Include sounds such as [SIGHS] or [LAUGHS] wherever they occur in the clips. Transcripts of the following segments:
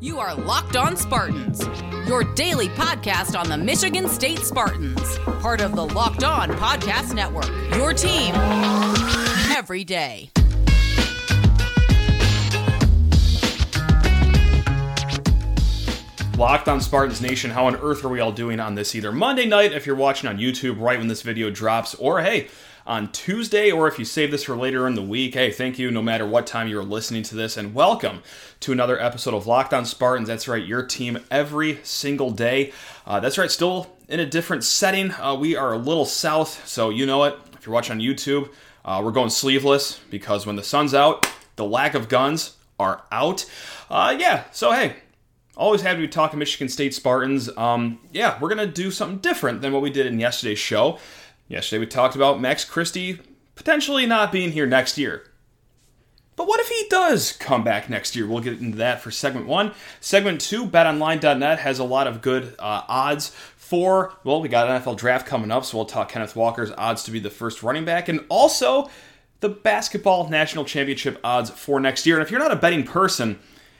You are Locked On Spartans, your daily podcast on the Michigan State Spartans, part of the Locked On Podcast Network. Your team every day. Locked on Spartans Nation, how on earth are we all doing on this either Monday night if you're watching on YouTube right when this video drops, or hey, on Tuesday, or if you save this for later in the week, hey, thank you no matter what time you're listening to this, and welcome to another episode of Locked on Spartans. That's right, your team every single day. Uh, that's right, still in a different setting. Uh, we are a little south, so you know it. If you're watching on YouTube, uh, we're going sleeveless because when the sun's out, the lack of guns are out. Uh, yeah, so hey, Always happy to be talking Michigan State Spartans. Um, yeah, we're gonna do something different than what we did in yesterday's show. Yesterday we talked about Max Christie potentially not being here next year. But what if he does come back next year? We'll get into that for segment one. Segment two, betonline.net has a lot of good uh, odds for, well, we got an NFL draft coming up, so we'll talk Kenneth Walker's odds to be the first running back, and also the basketball national championship odds for next year. And if you're not a betting person,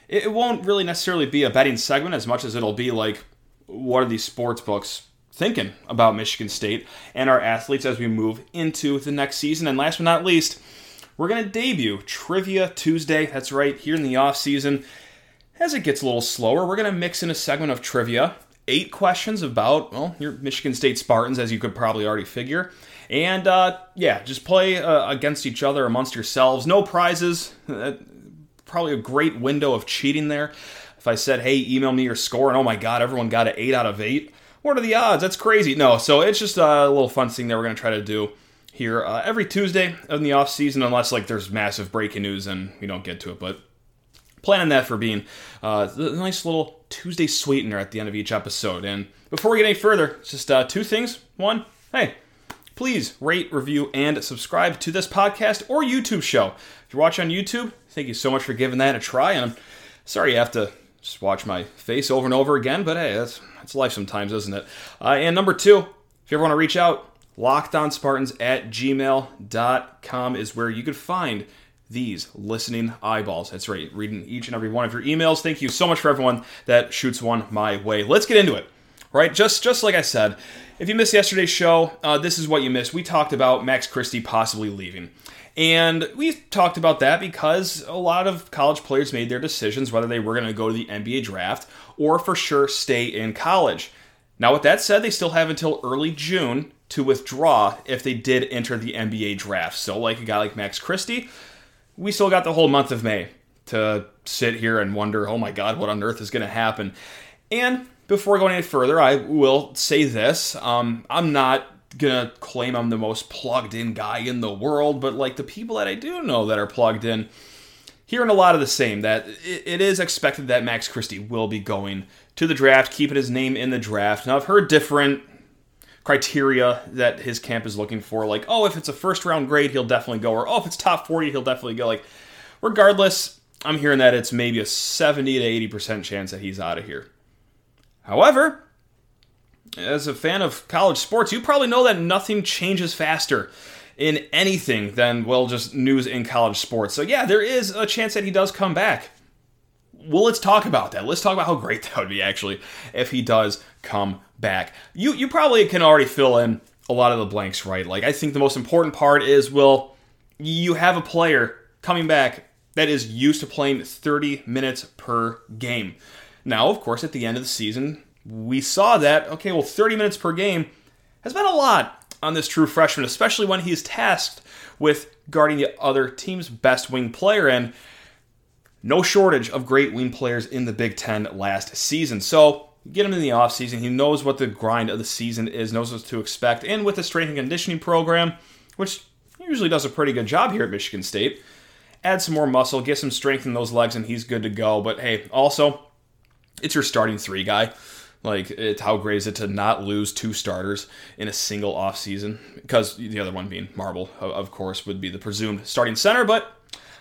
it won't really necessarily be a betting segment as much as it'll be like, what are these sports books thinking about Michigan State and our athletes as we move into the next season? And last but not least, we're going to debut Trivia Tuesday. That's right, here in the off season. As it gets a little slower, we're going to mix in a segment of trivia. Eight questions about, well, your Michigan State Spartans, as you could probably already figure. And uh, yeah, just play uh, against each other amongst yourselves. No prizes. Uh, probably a great window of cheating there. If I said, hey, email me your score, and oh my God, everyone got an 8 out of 8. What are the odds? That's crazy. No, so it's just a little fun thing that we're going to try to do here uh, every Tuesday in the off season, unless like there's massive breaking news and we don't get to it. But planning that for being uh, the nice little Tuesday sweetener at the end of each episode. And before we get any further, just uh, two things. One, hey, please rate, review, and subscribe to this podcast or YouTube show. If you're watching on YouTube, thank you so much for giving that a try. And I'm sorry you have to just watch my face over and over again, but hey, that's, that's life sometimes, isn't it? Uh, and number two, if you ever want to reach out, lockedonspartans at gmail.com is where you could find these listening eyeballs. That's right, reading each and every one of your emails. Thank you so much for everyone that shoots one my way. Let's get into it. Right, just just like I said, if you missed yesterday's show, uh, this is what you missed. We talked about Max Christie possibly leaving. And we talked about that because a lot of college players made their decisions whether they were going to go to the NBA draft or for sure stay in college. Now, with that said, they still have until early June to withdraw if they did enter the NBA draft. So, like a guy like Max Christie, we still got the whole month of May to sit here and wonder, oh my God, what on earth is going to happen? And before going any further, I will say this. Um, I'm not gonna claim I'm the most plugged in guy in the world, but like the people that I do know that are plugged in, hearing a lot of the same that it is expected that Max Christie will be going to the draft, keeping his name in the draft. Now I've heard different criteria that his camp is looking for, like oh if it's a first round grade he'll definitely go, or oh if it's top 40 he'll definitely go. Like regardless, I'm hearing that it's maybe a 70 to 80 percent chance that he's out of here. However, as a fan of college sports, you probably know that nothing changes faster in anything than, well, just news in college sports. So, yeah, there is a chance that he does come back. Well, let's talk about that. Let's talk about how great [LAUGHS] that would be, actually, if he does come back. You, you probably can already fill in a lot of the blanks, right? Like, I think the most important part is, well, you have a player coming back that is used to playing 30 minutes per game. Now, of course, at the end of the season, we saw that, okay, well, 30 minutes per game has been a lot on this true freshman, especially when he's tasked with guarding the other team's best wing player. And no shortage of great wing players in the Big Ten last season. So get him in the offseason. He knows what the grind of the season is, knows what to expect. And with the strength and conditioning program, which usually does a pretty good job here at Michigan State, add some more muscle, get some strength in those legs, and he's good to go. But hey, also, it's your starting three guy. Like, it's how great is it to not lose two starters in a single offseason? Because the other one being Marble, of course, would be the presumed starting center, but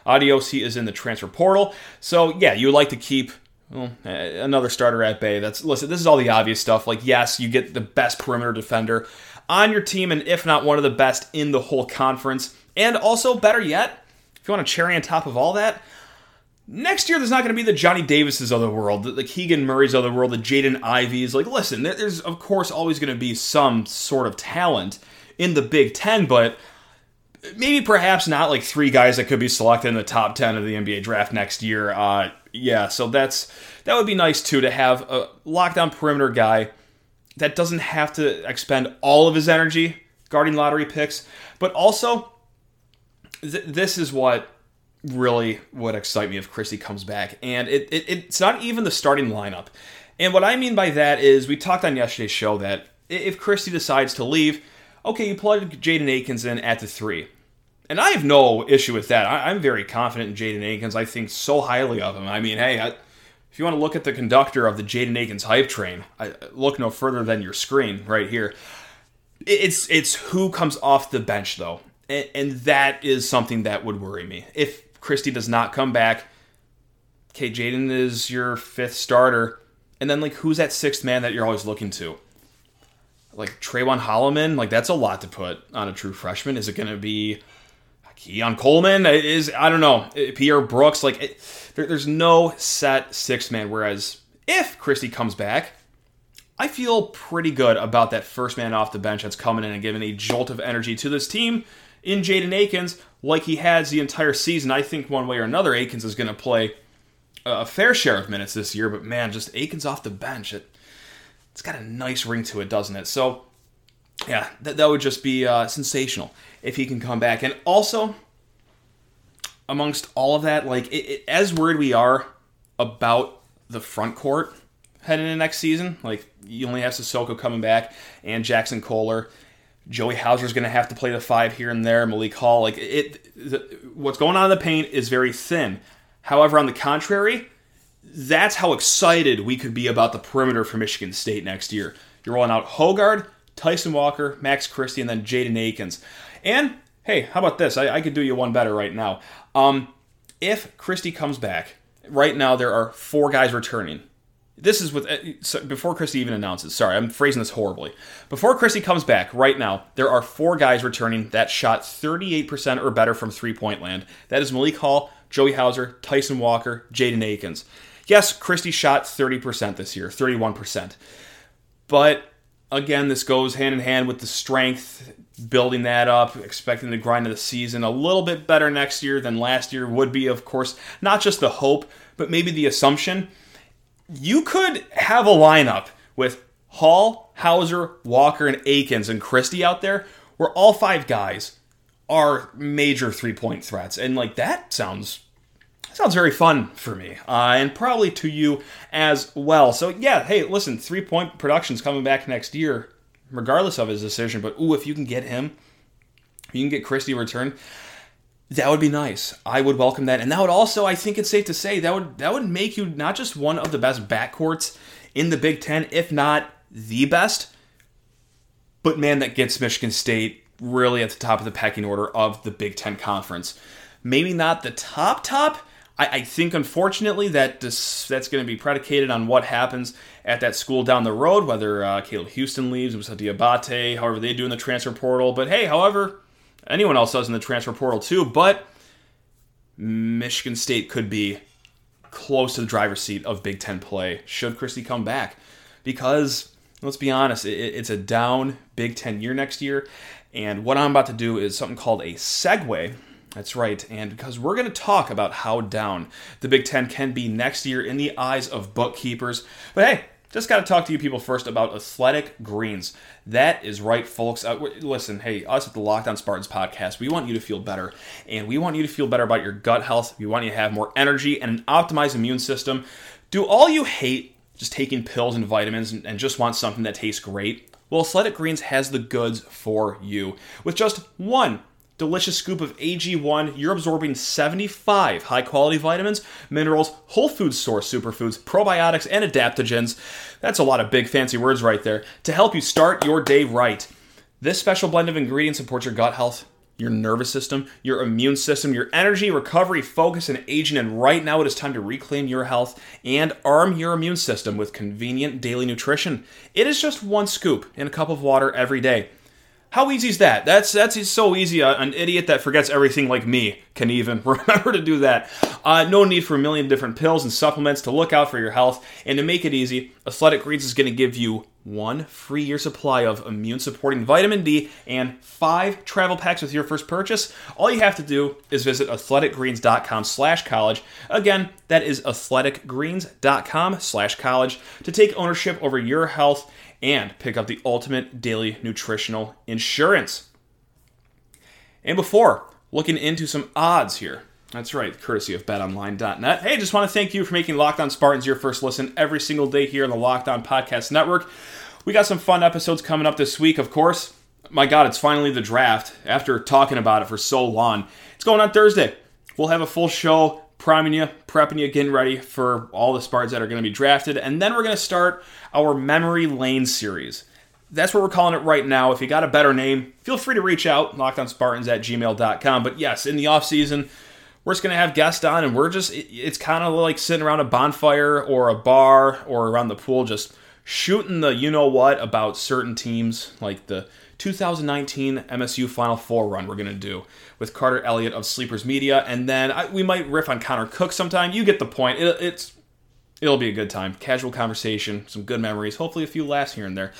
Adios, he is in the transfer portal. So, yeah, you would like to keep well, another starter at bay. That's listen, this is all the obvious stuff. Like, yes, you get the best perimeter defender on your team, and if not one of the best in the whole conference. And also, better yet, if you want a cherry on top of all that, Next year, there's not going to be the Johnny Davises of the world, the, the Keegan Murrays of the world, the Jaden Iveys. Like, listen, there's of course always going to be some sort of talent in the Big Ten, but maybe perhaps not like three guys that could be selected in the top 10 of the NBA draft next year. Uh, yeah, so that's that would be nice too to have a lockdown perimeter guy that doesn't have to expend all of his energy guarding lottery picks, but also th- this is what really would excite me if Christie comes back, and it, it it's not even the starting lineup. And what I mean by that is we talked on yesterday's show that if Christie decides to leave, okay, you plug Jaden Akins in at the three. And I have no issue with that. I, am very confident in Jaden Akins. I think so highly of him. I mean, hey, I, if you want to look at the conductor of the Jaden Akins hype train, I, look no further than your screen right here. It's it's who comes off the bench though, and, and that is something that would worry me. If Christie does not come back, okay, Jaden is your fifth starter, and then like who's that sixth man that you're always looking to? Like Trayvon Holloman, like that's a lot to put on a true freshman. Is it going to be Keon Coleman? Is I don't know eh, Pierre Brooks? Like it, there, there's no set sixth man. Whereas if Christie comes back, I feel pretty good about that first man off the bench that's coming in and giving a jolt of energy to this team in Jaden Akins, like he has the entire season. I think one way or another, Akins is going to play a fair share of minutes this year. But man, just Akins off the bench, it it's got a nice ring to it, doesn't it? So yeah, that, that would just be uh, sensational if he can come back. And also, amongst all of that, like it, it, as worried we are about the front court heading into next season, like you only have Sissoko coming back and Jackson Kohler Joey Hauser's going to have to play the five here and there. Malik Hall, like it, the, what's going on in the paint is very thin. However, on the contrary, that's how excited we could be about the perimeter for Michigan State next year. You're rolling out Hoggard, Tyson Walker, Max Christie, and then Jaden Akins. And hey, how about this? I, I could do you one better right now. Um, if Christie comes back, right now there are four guys returning this is with uh, before Christie even announces. Sorry, I'm phrasing this horribly. Before Christie comes back, right now there are four guys returning that shot 38% or better from three point land. That is Malik Hall, Joey Hauser, Tyson Walker, Jaden Akins. Yes, Christie shot 30% this year, 31%. But again, this goes hand in hand with the strength, building that up, expecting the grind of the season a little bit better next year than last year would be, of course, not just the hope, but maybe the assumption you could have a lineup with Hall, Hauser, Walker, and Akins and Christie out there where all five guys are major three point threats. And like that sounds sounds very fun for me uh, and probably to you as well. So yeah, hey, listen, three point production's coming back next year, regardless of his decision. But ooh, if you can get him, you can get Christie return. That would be nice. I would welcome that, and that would also, I think it's safe to say, that would that would make you not just one of the best backcourts in the Big Ten, if not the best, but man, that gets Michigan State really at the top of the pecking order of the Big Ten conference. Maybe not the top top. I, I think unfortunately that that's going to be predicated on what happens at that school down the road, whether uh, Caleb Houstan leaves, Moussa Diabate, however they do in the transfer portal. But hey, however anyone else does in the transfer portal too, but Michigan State could be close to the driver's seat of Big Ten play should Christie come back. Because, let's be honest, it's a down Big Ten year next year. And what I'm about to do is something called a segue. That's right. And because we're going to talk about how down the Big Ten can be next year in the eyes of bookkeepers. But hey, just got to talk to you people first about Athletic Greens. That is right, folks. Uh, listen, hey, us at the Locked On Spartans podcast, we want you to feel better. And we want you to feel better about your gut health. We want you to have more energy and an optimized immune system. Do all you hate just taking pills and vitamins and, and just want something that tastes great? Well, Athletic Greens has the goods for you. With just one delicious scoop of AG1, you're absorbing 75 high quality vitamins, minerals, whole food source superfoods, probiotics, and adaptogens. That's a lot of big fancy words right there to help you start your day right. This special blend of ingredients supports your gut health, your nervous system, your immune system, your energy, recovery, focus, and aging. And right now, it is time to reclaim your health and arm your immune system with convenient daily nutrition. It is just one scoop in a cup of water every day. How easy is that? That's that's so easy. An idiot that forgets everything like me can even [LAUGHS] remember to do that. Uh, no need for a million different pills and supplements to look out for your health. And to make it easy, Athletic Greens is going to give you one free year supply of immune supporting vitamin D and five travel packs with your first purchase. All you have to do is visit athleticgreens.com slash college. Again, that is athleticgreens.com slash college to take ownership over your health and pick up the ultimate daily nutritional insurance. And before looking into some odds here, that's right, courtesy of betonline.net. Hey, just want to thank you for making Locked On Spartans your first listen every single day here on the Locked On Podcast Network. We got some fun episodes coming up this week, of course. My God, it's finally the draft. After talking about it for so long, it's going on Thursday. We'll have a full show priming you, prepping you, getting ready for all the Spartans that are going to be drafted. And then we're going to start our Memory Lane series. That's what we're calling it right now. If you got a better name, feel free to reach out, lockedonspartans at gmail.com. But yes, in the off season, we're just to have guests on, and we're just, it's kind of like sitting around a bonfire or a bar or around the pool, just shooting the you know what about certain teams, like the 2019 MSU Final Four run we're to do with Carter Elliott of Sleepers Media, and then I, we might riff on Connor Cook sometime. You get the point. It, it's it'll be a good time, casual conversation, some good memories, hopefully a few laughs here and there.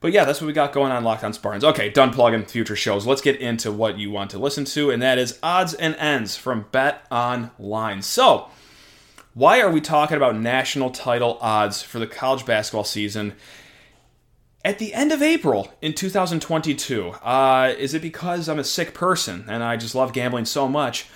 But yeah, that's what we got going on Locked On Spartans. Okay, done plugging future shows. Let's get into what you want to listen to, and that is odds and ends from Bet Online. So, why are we talking about national title odds for the college basketball season? at the end of April in 2022. Uh, is it because I'm a sick person and I just love gambling so much?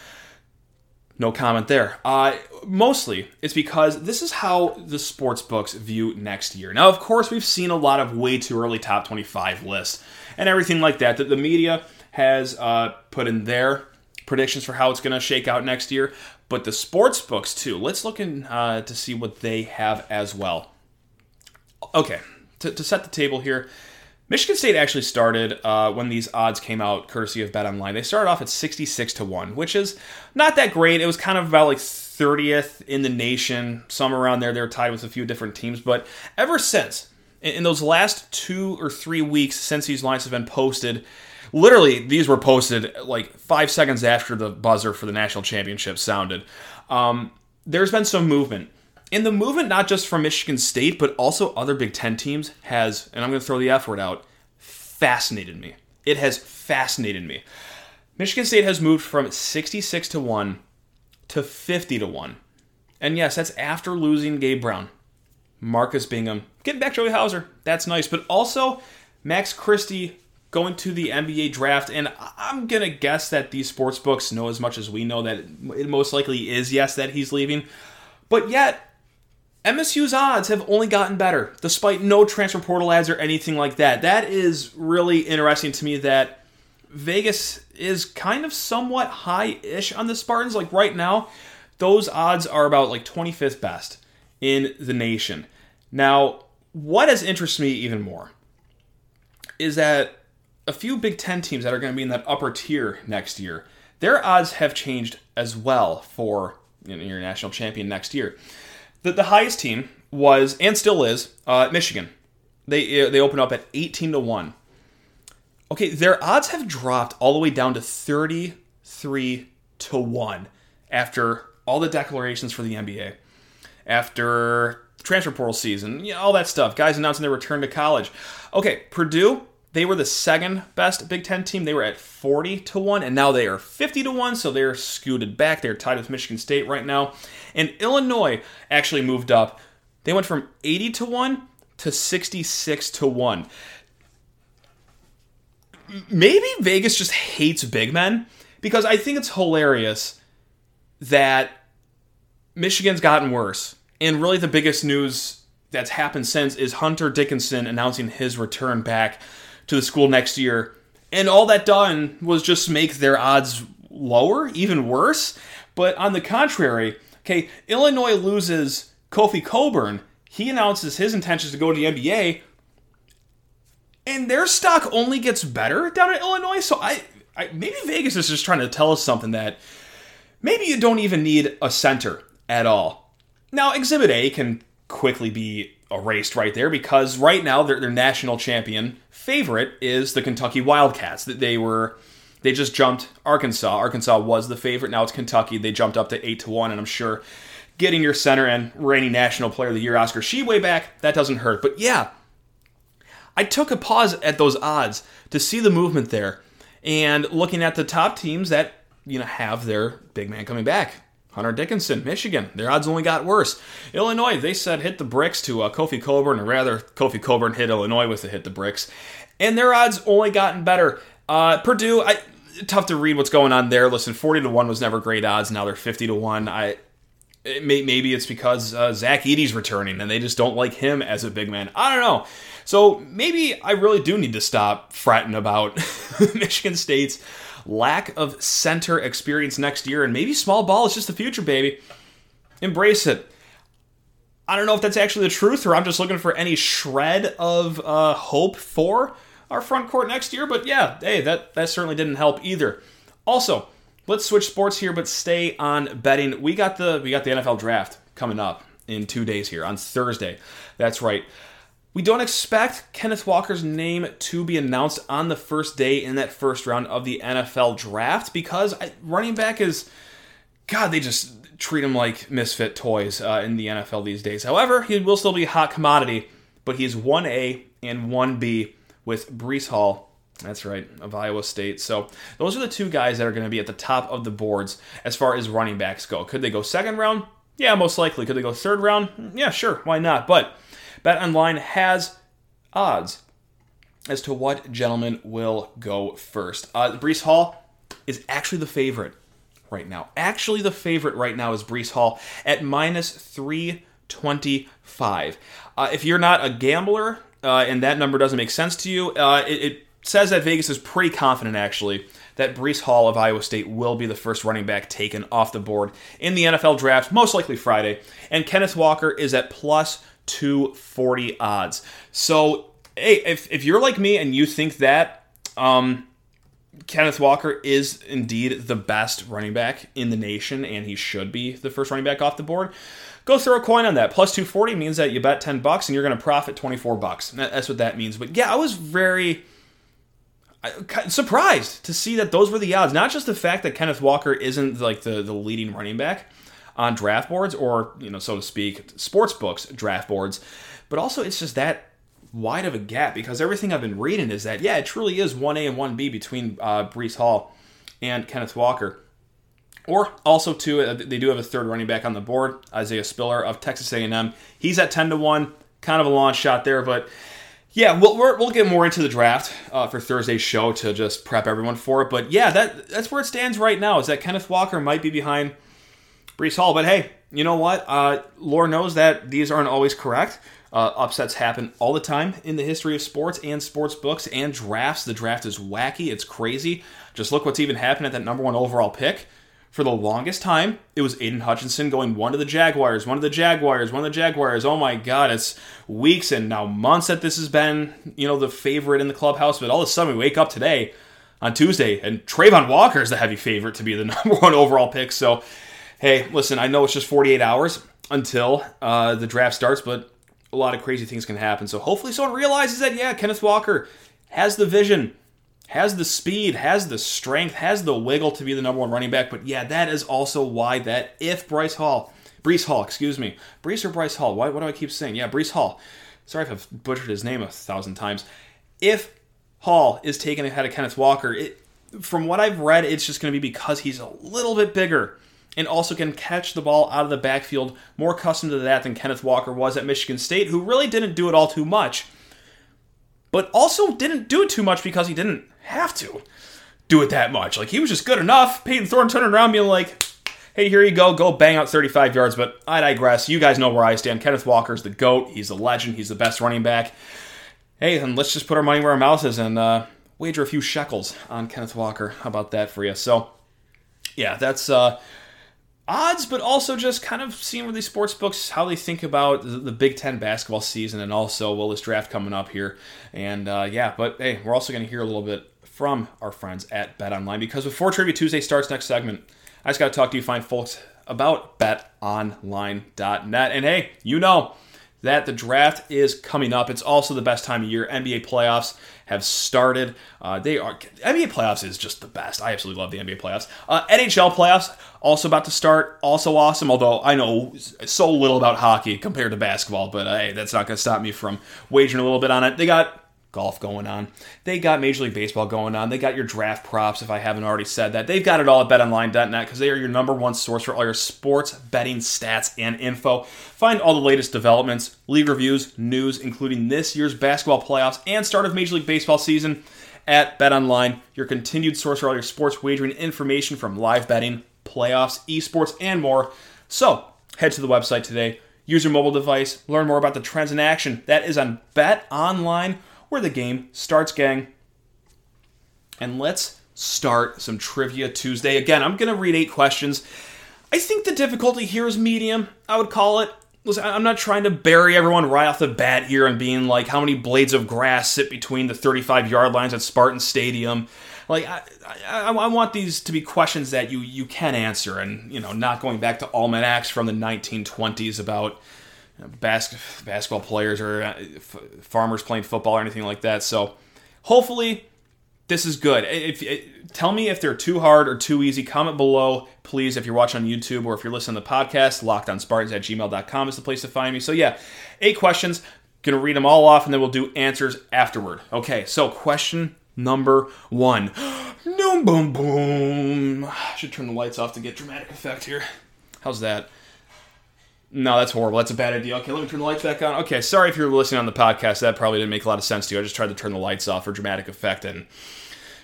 No comment there. Uh, mostly, it's because this is how the sports books view next year. Now, of course, we've seen a lot of way too early top 25 lists and everything like that that the media has uh, put in their predictions for how it's going to shake out next year. But the sports books, too. Let's look in uh, to see what they have as well. Okay, to, to set the table here, Michigan State actually started uh, when these odds came out, courtesy of Bet Online. They started off at 66 to 1, which is not that great. It was kind of about like 30th in the nation, somewhere around there. They were tied with a few different teams. But ever since, in, in those last two or three weeks since these lines have been posted, literally these were posted like five seconds after the buzzer for the national championship sounded. Um, there's been some movement. And the movement, not just from Michigan State, but also other Big Ten teams, has, and I'm going to throw the F word out, fascinated me. It has fascinated me. Michigan State has moved from 66 to 1 to 50 to 1. And yes, that's after losing Gabe Brown, Marcus Bingham, getting back Joey Hauser. That's nice. But also, Max Christie going to the NBA draft. And I'm going to guess that these sports books know as much as we know that it most likely is, yes, that he's leaving. But yet, MSU's odds have only gotten better, despite no transfer portal ads or anything like that. That is really interesting to me that Vegas is kind of somewhat high ish on the Spartans. Like right now, those odds are about like 25th best in the nation. Now, what has interested me even more is that a few Big Ten teams that are going to be in that upper tier next year, their odds have changed as well for you know, your national champion next year. The, the highest team was and still is uh, Michigan. They uh, they open up at 18 to 1. Okay, their odds have dropped all the way down to 33 to 1 after all the declarations for the NBA. After transfer portal season, you know, all that stuff. Guys announcing their return to college. Okay, Purdue they were the second best Big Ten team. They were at 40 to 1, and now they are 50 to 1, so they're scooted back. They're tied with Michigan State right now. And Illinois actually moved up. They went from 80 to 1 to 66 to 1. Maybe Vegas just hates big men because I think it's hilarious that Michigan's gotten worse. And really, the biggest news that's happened since is Hunter Dickinson announcing his return back to the school next year. And all that done was just make their odds lower, even worse. But on the contrary, okay, Illinois loses Kofi Cockburn. He announces his intentions to go to the NBA, and their stock only gets better down in Illinois. So I, I maybe Vegas is just trying to tell us something that maybe you don't even need a center at all. Now, Exhibit A can quickly be erased right there because right now their, their national champion favorite is the Kentucky Wildcats. That they were they just jumped Arkansas. Arkansas was the favorite. Now it's Kentucky. They jumped up to eight to one, and I'm sure getting your center and reigning national player of the year Oscar Tshiebwe back that doesn't hurt. But yeah, I took a pause at those odds to see the movement there, and looking at the top teams that you know have their big man coming back. Hunter Dickinson, Michigan. Their odds only got worse. Illinois, they said hit the bricks to uh, Kofi Cockburn, or rather, Kofi Cockburn hit Illinois with the hit the bricks, and their odds only gotten better. Uh, Purdue, I tough to read what's going on there. Listen, forty to one was never great odds. Now they're fifty to one. I it may, maybe it's because uh, Zach Edey's returning and they just don't like him as a big man. I don't know. So maybe I really do need to stop fretting about [LAUGHS] Michigan State's lack of center experience next year, and maybe small ball is just the future, baby. Embrace it. I don't know if that's actually the truth, or I'm just looking for any shred of uh, hope for our front court next year. But yeah, hey, that that certainly didn't help either. Also, let's switch sports here, but stay on betting. We got the we got the NFL draft coming up in two days here on Thursday. That's right. We don't expect Kenneth Walker's name to be announced on the first day in that first round of the NFL draft because running back is, God, they just treat him like misfit toys uh, in the NFL these days. However, he will still be a hot commodity, but he's 1A and 1B with Breece Hall. That's right, of Iowa State. So those are the two guys that are going to be at the top of the boards as far as running backs go. Could they go second round? Yeah, most likely. Could they go third round? Yeah, sure. Why not? But BetOnline has odds as to what gentleman will go first. Uh, Breece Hall is actually the favorite right now. Actually, the favorite right now is Breece Hall at minus 325. Uh, if you're not a gambler uh, and that number doesn't make sense to you, uh, it, it says that Vegas is pretty confident actually that Breece Hall of Iowa State will be the first running back taken off the board in the NFL draft, most likely Friday. And Kenneth Walker is at plus 240 odds. So, hey, if, if you're like me and you think that um, Kenneth Walker is indeed the best running back in the nation and he should be the first running back off the board, go throw a coin on that. Plus 240 means that you bet 10 bucks and you're going to profit 24 bucks. That's what that means. But yeah, I was very surprised to see that those were the odds. Not just the fact that Kenneth Walker isn't like the, the leading running back, on draft boards or, you know, so to speak, sports books draft boards. But also, it's just that wide of a gap because everything I've been reading is that, yeah, it truly is 1A and 1B between uh, Breece Hall and Kenneth Walker. Or also, too, uh, they do have a third running back on the board, Isaiah Spiller of Texas A&M. He's at 10 to 1, kind of a long shot there, but yeah, we'll, we will get more into the draft uh, for Thursday's show to just prep everyone for it. But yeah, that that's where it stands right now. Is that Kenneth Walker might be behind Breece Hall. But hey, you know what? Uh, Lore knows that these aren't always correct. Uh, upsets happen all the time in the history of sports and sports books and drafts. The draft is wacky, it's crazy. Just look what's even happened at that number one overall pick. For the longest time, it was Aidan Hutchinson going one to the Jaguars, one to the Jaguars, one to the Jaguars. Oh my God, it's weeks and now months that this has been, you know, the favorite in the clubhouse. But all of a sudden, we wake up today on Tuesday, and Travon Walker is the heavy favorite to be the [LAUGHS] number one overall pick. So hey, listen, I know it's just 48 hours until uh, the draft starts, but a lot of crazy things can happen. So hopefully someone realizes that, yeah, Kenneth Walker has the vision, has the speed, has the strength, has the wiggle to be the number one running back. But yeah, that is also why that if Bryce Hall, Breece Hall, excuse me, Breece or Bryce Hall, why, what do I keep saying? Yeah, Breece Hall. Sorry if I've butchered his name a thousand times. If Hall is taken ahead of Kenneth Walker, it, from what I've read, it's just going to be because he's a little bit bigger and also can catch the ball out of the backfield, more accustomed to that than Kenneth Walker was at Michigan State, who really didn't do it all too much, but also didn't do it too much because he didn't have to do it that much. Like, he was just good enough. Payton Thorne turning around being like, hey, here you go, go bang out 35 yards, but I digress. You guys know where I stand. Kenneth Walker's the GOAT. He's the legend. He's the best running back. Hey, then let's just put our money where our mouth is and uh, wager a few shekels on Kenneth Walker. How about that for you? So, yeah, that's uh, odds, but also just kind of seeing where these sports books how they think about the, Big Ten basketball season and also well this draft coming up here. And uh, yeah, but hey, we're also going to hear a little bit from our friends at Bet Online because before Trivia Tuesday starts next segment, I just got to talk to you fine folks about betonline.net. And hey, you know that the draft is coming up. It's also the best time of year. NBA playoffs have started. Uh, they are NBA playoffs is just the best. I absolutely love the NBA playoffs. Uh, NHL playoffs also about to start. Also awesome. Although I know so little about hockey compared to basketball, but uh, hey, that's not going to stop me from wagering a little bit on it. They got golf going on. They got Major League Baseball going on. They got your draft props, if I haven't already said that. They've got it all at betonline.net because they are your number one source for all your sports betting stats and info. Find all the latest developments, league reviews, news, including this year's basketball playoffs and start of Major League Baseball season at BetOnline, your continued source for all your sports wagering information from live betting, playoffs, esports, and more. So, head to the website today. Use your mobile device, learn more about the trends in action. That is on BetOnline where the game starts, gang. And let's start some Trivia Tuesday. Again, I'm going to read eight questions. I think the difficulty here is medium, I would call it. Listen, I'm not trying to bury everyone right off the bat here and being like, how many blades of grass sit between the 35 yard lines at Spartan Stadium? Like, I, I, I, want these to be questions that you, you can answer and, you know, not going back to almanacs from the 1920s about bas- basketball players or uh, f- farmers playing football or anything like that. So hopefully this is good. If, if, tell me if they're too hard or too easy. Comment below, please, if you're watching on YouTube or if you're listening to the podcast. LockedOnSpartans at gmail.com is the place to find me. So yeah, eight questions. Gonna read them all off and then we'll do answers afterward. Okay, so question number one. [GASPS] boom, boom, boom. [SIGHS] I should turn the lights off to get dramatic effect here. How's that? No, that's horrible. That's a bad idea. Okay, let me turn the lights back on. Okay, sorry if you're listening on the podcast. That probably didn't make a lot of sense to you. I just tried to turn the lights off for dramatic effect and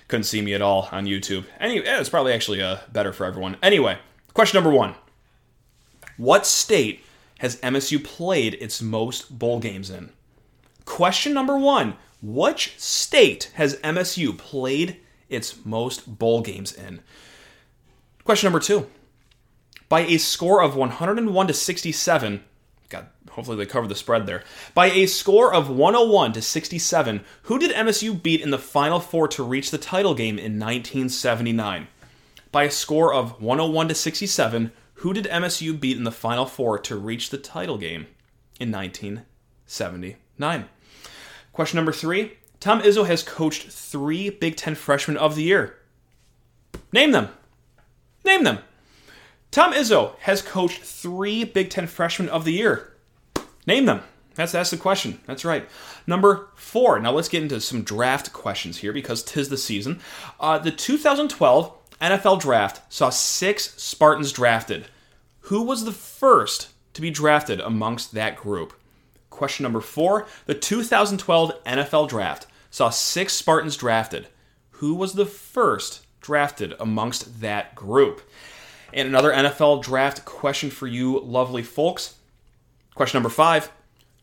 couldn't see me at all on YouTube. Anyway, it's probably actually uh, better for everyone. Anyway, question number one What state has MSU played its most bowl games in? Question number one Which state has MSU played its most bowl games in? Question number two by a score of 101 to 67. God, hopefully they cover the spread there. By a score of 101 to 67, who did MSU beat in the Final Four to reach the title game in 1979? By a score of 101 to 67, who did MSU beat in the Final Four to reach the title game in 1979? Question number three Tom Izzo has coached three Big Ten freshmen of the year. Name them. Name them. Tom Izzo has coached three Big Ten freshmen of the year. Name them. That's that's the question. That's right. Number four. Now let's get into some draft questions here because tis the season. Uh, the 2012 NFL Draft saw six Spartans drafted. Who was the first to be drafted amongst that group? Question number four. The 2012 NFL Draft saw six Spartans drafted. Who was the first drafted amongst that group? And another NFL draft question for you, lovely folks. Question number five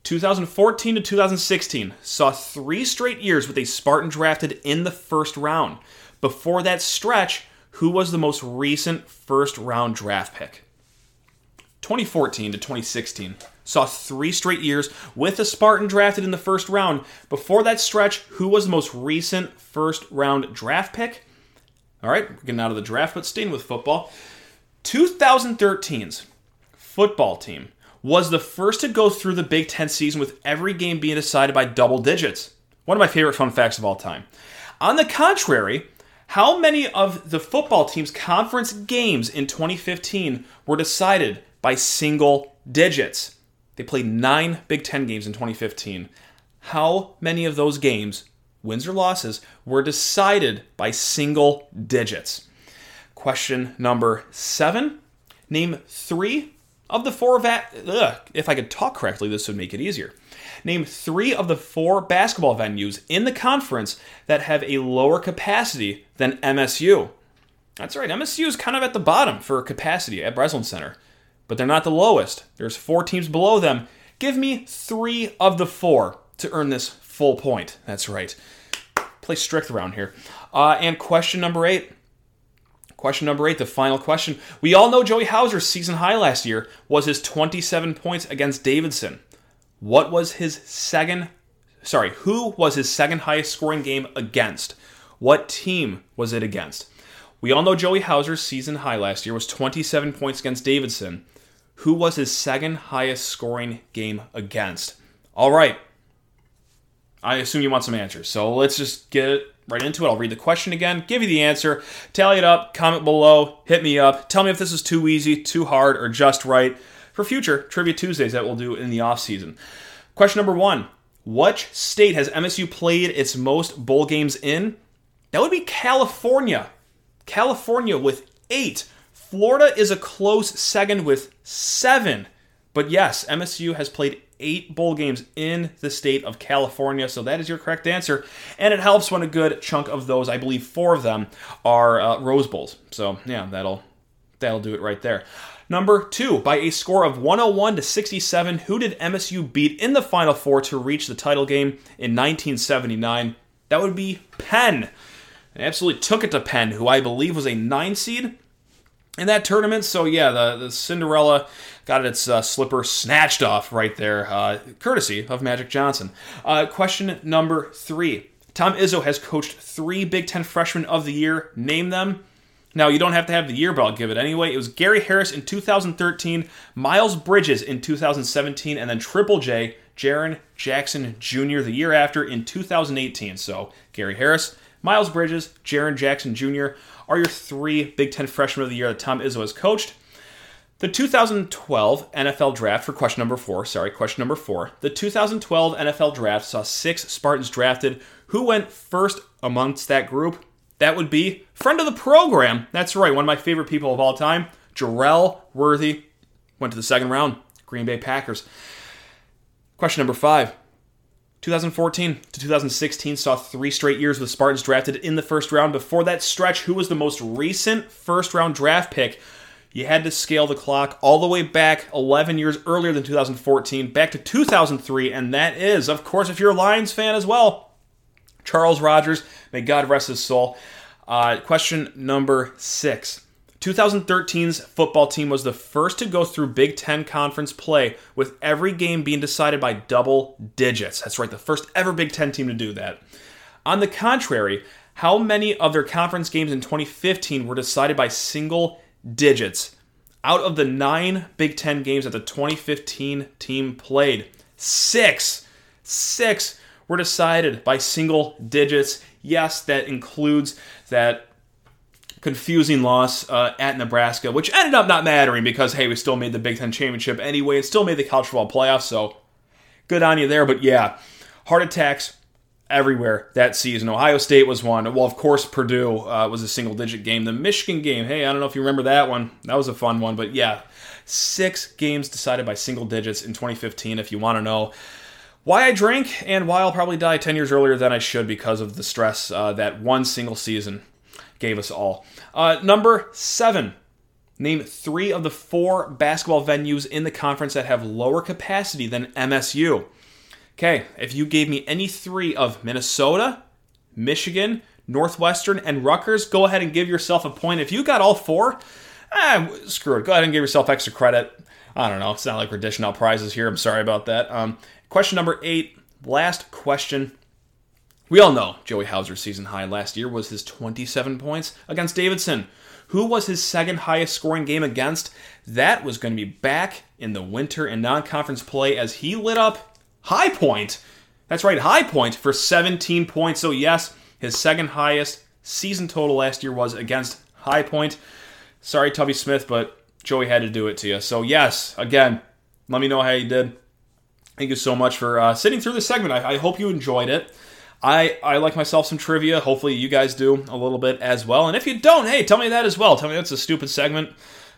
2014 to 2016 saw three straight years with a Spartan drafted in the first round. Before that stretch, who was the most recent first round draft pick? 2014 to 2016 saw three straight years with a Spartan drafted in the first round. Before that stretch, who was the most recent first round draft pick? All right, we're getting out of the draft, but staying with football. 2013's football team was the first to go through the Big Ten season with every game being decided by double digits. One of my favorite fun facts of all time. On the contrary, how many of the football team's conference games in 2015 were decided by single digits? They played nine Big Ten games in 2015. How many of those games, wins or losses, were decided by single digits? Question number seven. Name three of the four va- ugh, if I could talk correctly, this would make it easier. Name three of the four basketball venues in the conference that have a lower capacity than MSU. That's right, MSU is kind of at the bottom for capacity at Breslin Center, but they're not the lowest. There's four teams below them. Give me three of the four to earn this full point. That's right. Play strict around here. Uh, and question number eight Question number eight, the final question. We all know Joey Hauser's season high last year was his 27 points against Davidson. What was his second, sorry, who was his second highest scoring game against? What team was it against? We all know Joey Hauser's season high last year was 27 points against Davidson. who was his second highest scoring game against? All right. I assume you want some answers. So let's just get right into it. I'll read the question again, give you the answer, tally it up, comment below, hit me up, tell me if this is too easy, too hard, or just right for future Trivia Tuesdays that we'll do in the off season. Question number one Which state has MSU played its most bowl games in? That would be California. California with eight. Florida is a close second with seven. But yes, MSU has played eight bowl games in the state of California. So that is your correct answer. And it helps when a good chunk of those, I believe four of them, are uh, Rose Bowls. So yeah, that'll that'll do it right there. Number two, by a score of 101 to 67, who did MSU beat in the Final Four to reach the title game in 1979? That would be Penn. They absolutely took it to Penn, who I believe was a nine seed in that tournament. So yeah, the, the Cinderella got its uh, slipper snatched off right there, uh, courtesy of Magic Johnson. Uh, question number three. Tom Izzo has coached three Big Ten freshmen of the year. Name them. Now, you don't have to have the year, but I'll give it anyway. It was Gary Harris in 2013, Miles Bridges in 2017, and then Triple J, Jaren Jackson Jr. the year after in 2018. So, Gary Harris, Miles Bridges, Jaren Jackson Jr. are your three Big Ten freshmen of the year that Tom Izzo has coached. The 2012 NFL draft for question number four, sorry, question number four. The 2012 NFL draft saw six Spartans drafted. Who went first amongst that group? That would be friend of the program. That's right, one of my favorite people of all time, Jerel Worthy. Went to the second round, Green Bay Packers. Question number five. 2014 to 2016 saw three straight years with Spartans drafted in the first round. Before that stretch, who was the most recent first round draft pick? You had to scale the clock all the way back 11 years earlier than 2014, back to 2003, and that is, of course, if you're a Lions fan as well, Charles Rogers. May God rest his soul. Uh, question number six. 2013's football team was the first to go through Big Ten conference play with every game being decided by double digits. That's right, the first ever Big Ten team to do that. On the contrary, how many of their conference games in 2015 were decided by single digits? Out of the nine Big Ten games that the 2015 team played, six, six were decided by single digits. Yes, that includes that confusing loss uh, at Nebraska, which ended up not mattering because, hey, we still made the Big Ten championship anyway and still made the college football playoffs, so good on you there. But yeah, heart attacks everywhere that season. Ohio State was one. Well, of course, Purdue uh, was a single digit game. The Michigan game, hey, I don't know if you remember that one. That was a fun one. But yeah, six games decided by single digits in 2015, if you want to know why I drink and why I'll probably die 10 years earlier than I should because of the stress uh, that one single season gave us all. Uh, number seven. Name three of the four basketball venues in the conference that have lower capacity than MSU. Okay, if you gave me any three of Minnesota, Michigan, Northwestern, and Rutgers, go ahead and give yourself a point. If you got all four, eh, screw it. Go ahead and give yourself extra credit. I don't know. It's not like we're dishing out prizes here. I'm sorry about that. Um, Question number eight, last question. We all know Joey Hauser's season high last year was his 27 points against Davidson. Who was his second highest scoring game against? That was going to be back in the winter and non conference play as he lit up High Point. That's right, High Point for 17 points. So, yes, his second highest season total last year was against High Point. Sorry, Tubby Smith, but Joey had to do it to you. So, yes, again, let me know how you did. Thank you so much for uh, sitting through this segment. I, I hope you enjoyed it. I, I like myself some trivia. Hopefully, you guys do a little bit as well. And if you don't, hey, tell me that as well. Tell me that's a stupid segment.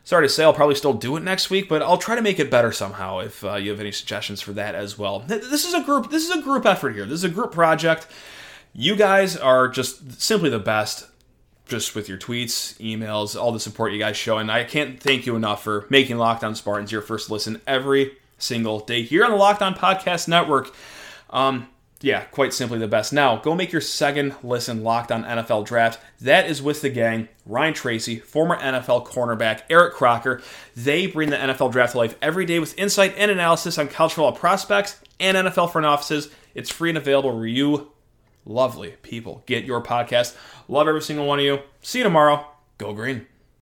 Sorry to say, I'll probably still do it next week, but I'll try to make it better somehow. If uh, you have any suggestions for that as well, this is a group. This is a group effort here. This is a group project. You guys are just simply the best. Just with your tweets, emails, all the support you guys show, and I can't thank you enough for making Locked On Spartans your first listen every single day here on the Locked On Podcast Network. Um, yeah, quite simply the best. Now, go make your second listen locked on NFL draft. That is with the gang Ryan Tracy, former NFL cornerback, Eric Crocker. They bring the NFL draft to life every day with insight and analysis on college football prospects and NFL front offices. It's free and available where you, lovely people, get your podcast. Love every single one of you. See you tomorrow. Go green.